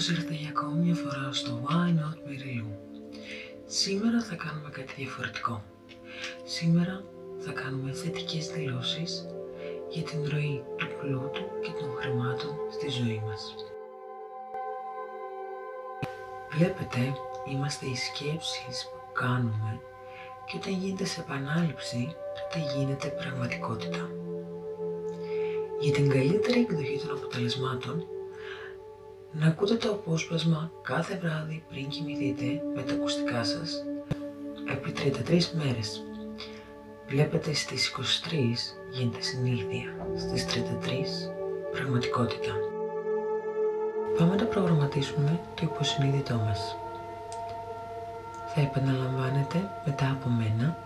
Καλώς ήρθατε για ακόμη μια φορά στο Why Not Me Σήμερα θα κάνουμε κάτι διαφορετικό. Σήμερα θα κάνουμε θετικές δηλώσεις για την ροή του πλούτου και των χρημάτων στη ζωή μας. Βλέπετε, είμαστε οι σκέψεις που κάνουμε και όταν γίνεται σε επανάληψη, τότε γίνεται πραγματικότητα. Για την καλύτερη εκδοχή των αποτελεσμάτων, να ακούτε το απόσπασμα κάθε βράδυ πριν κοιμηθείτε με τα ακουστικά σας επί 33 μέρες. Βλέπετε στις 23 γίνεται συνήθεια, στις 33 πραγματικότητα. Πάμε να προγραμματίσουμε το υποσυνείδητό μας. Θα επαναλαμβάνετε μετά από μένα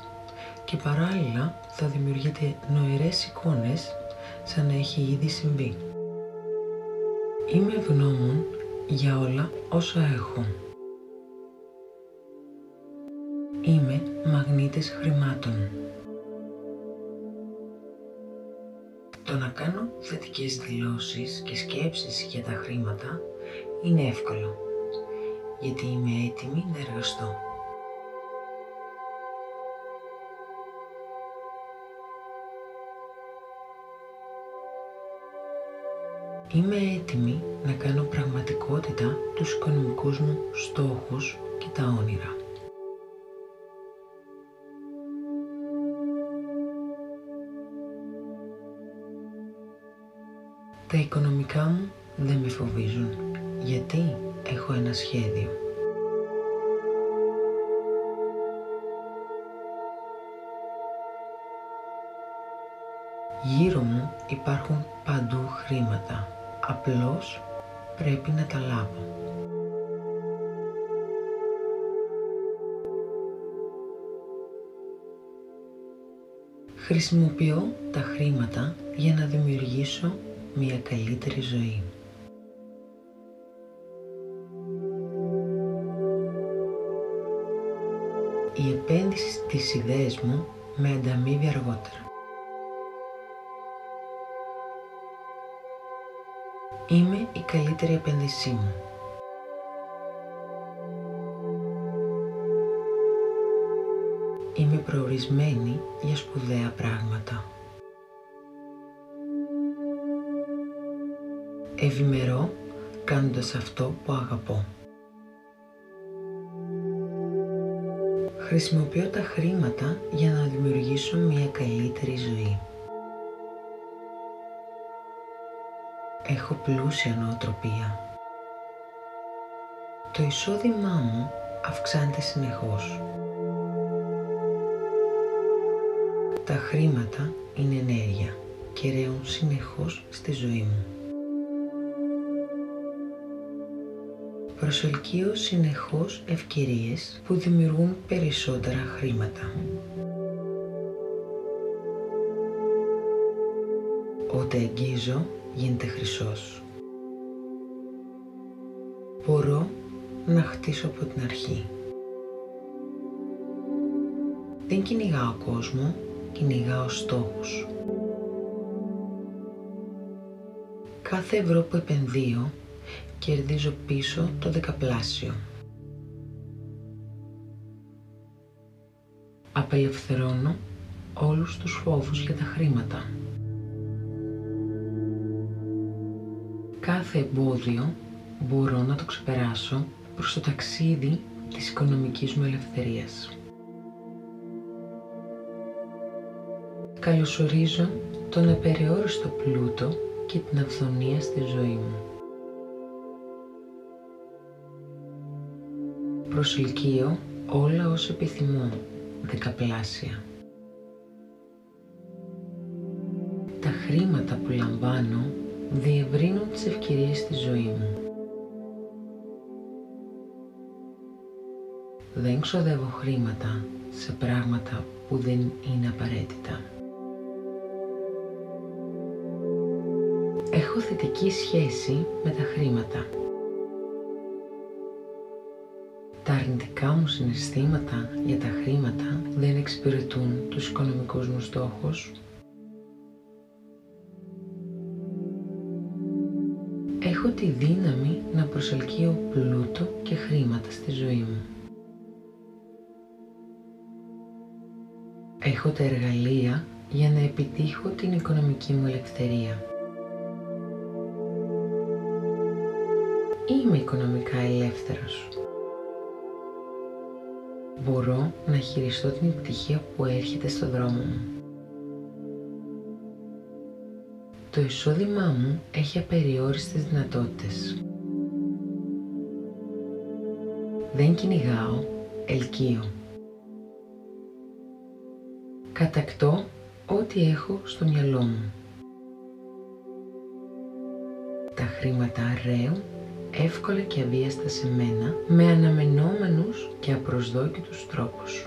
και παράλληλα θα δημιουργείτε νοηρές εικόνες σαν να έχει ήδη συμβεί. Είμαι ευγνώμων για όλα όσα έχω. Είμαι μαγνήτης χρημάτων. Το να κάνω θετικές δηλώσεις και σκέψεις για τα χρήματα είναι εύκολο, γιατί είμαι έτοιμη να εργαστώ. Είμαι έτοιμη να κάνω πραγματικότητα τους οικονομικούς μου στόχους και τα όνειρα. Τα οικονομικά μου δεν με φοβίζουν, γιατί έχω ένα σχέδιο. Γύρω μου υπάρχουν παντού χρήματα απλώς πρέπει να τα λάβω. Χρησιμοποιώ τα χρήματα για να δημιουργήσω μια καλύτερη ζωή. Η επένδυση στις ιδέες μου με ανταμείβει αργότερα. Είμαι η καλύτερη επένδυσή μου. Είμαι προορισμένη για σπουδαία πράγματα. Ευημερώ κάνοντας αυτό που αγαπώ. Χρησιμοποιώ τα χρήματα για να δημιουργήσω μια καλύτερη ζωή. Έχω πλούσια νοοτροπία. Το εισόδημά μου αυξάνεται συνεχώς. Τα χρήματα είναι ενέργεια και ρέουν συνεχώς στη ζωή μου. Προσελκύω συνεχώς ευκαιρίες που δημιουργούν περισσότερα χρήματα. Όταν εγγύζω γίνεται χρυσός. Μπορώ να χτίσω από την αρχή. Δεν κυνηγάω κόσμο, κυνηγάω στόχους. Κάθε ευρώ που επενδύω κερδίζω πίσω το δεκαπλάσιο. Απελευθερώνω όλους τους φόβους για τα χρήματα. Κάθε εμπόδιο μπορώ να το ξεπεράσω προς το ταξίδι της οικονομικής μου ελευθερίας. Καλωσορίζω τον απεριόριστο πλούτο και την αυθονία στη ζωή μου. Προσελκύω όλα όσα επιθυμώ, δεκαπλάσια. Τα χρήματα που λαμβάνω διευρύνουν τις ευκαιρίες στη ζωή μου. Δεν ξοδεύω χρήματα σε πράγματα που δεν είναι απαραίτητα. Έχω θετική σχέση με τα χρήματα. Τα αρνητικά μου συναισθήματα για τα χρήματα δεν εξυπηρετούν τους οικονομικούς μου στόχους Έχω τη δύναμη να προσελκύω πλούτο και χρήματα στη ζωή μου. Έχω τα εργαλεία για να επιτύχω την οικονομική μου ελευθερία. Είμαι οικονομικά ελεύθερος. Μπορώ να χειριστώ την επιτυχία που έρχεται στο δρόμο μου. Το εισόδημά μου έχει απεριόριστες δυνατότητες. Δεν κυνηγάω, ελκύω. Κατακτώ ό,τι έχω στο μυαλό μου. Τα χρήματα ρέουν εύκολα και αβίαστα σε μένα με αναμενόμενους και απροσδόκητους τρόπους.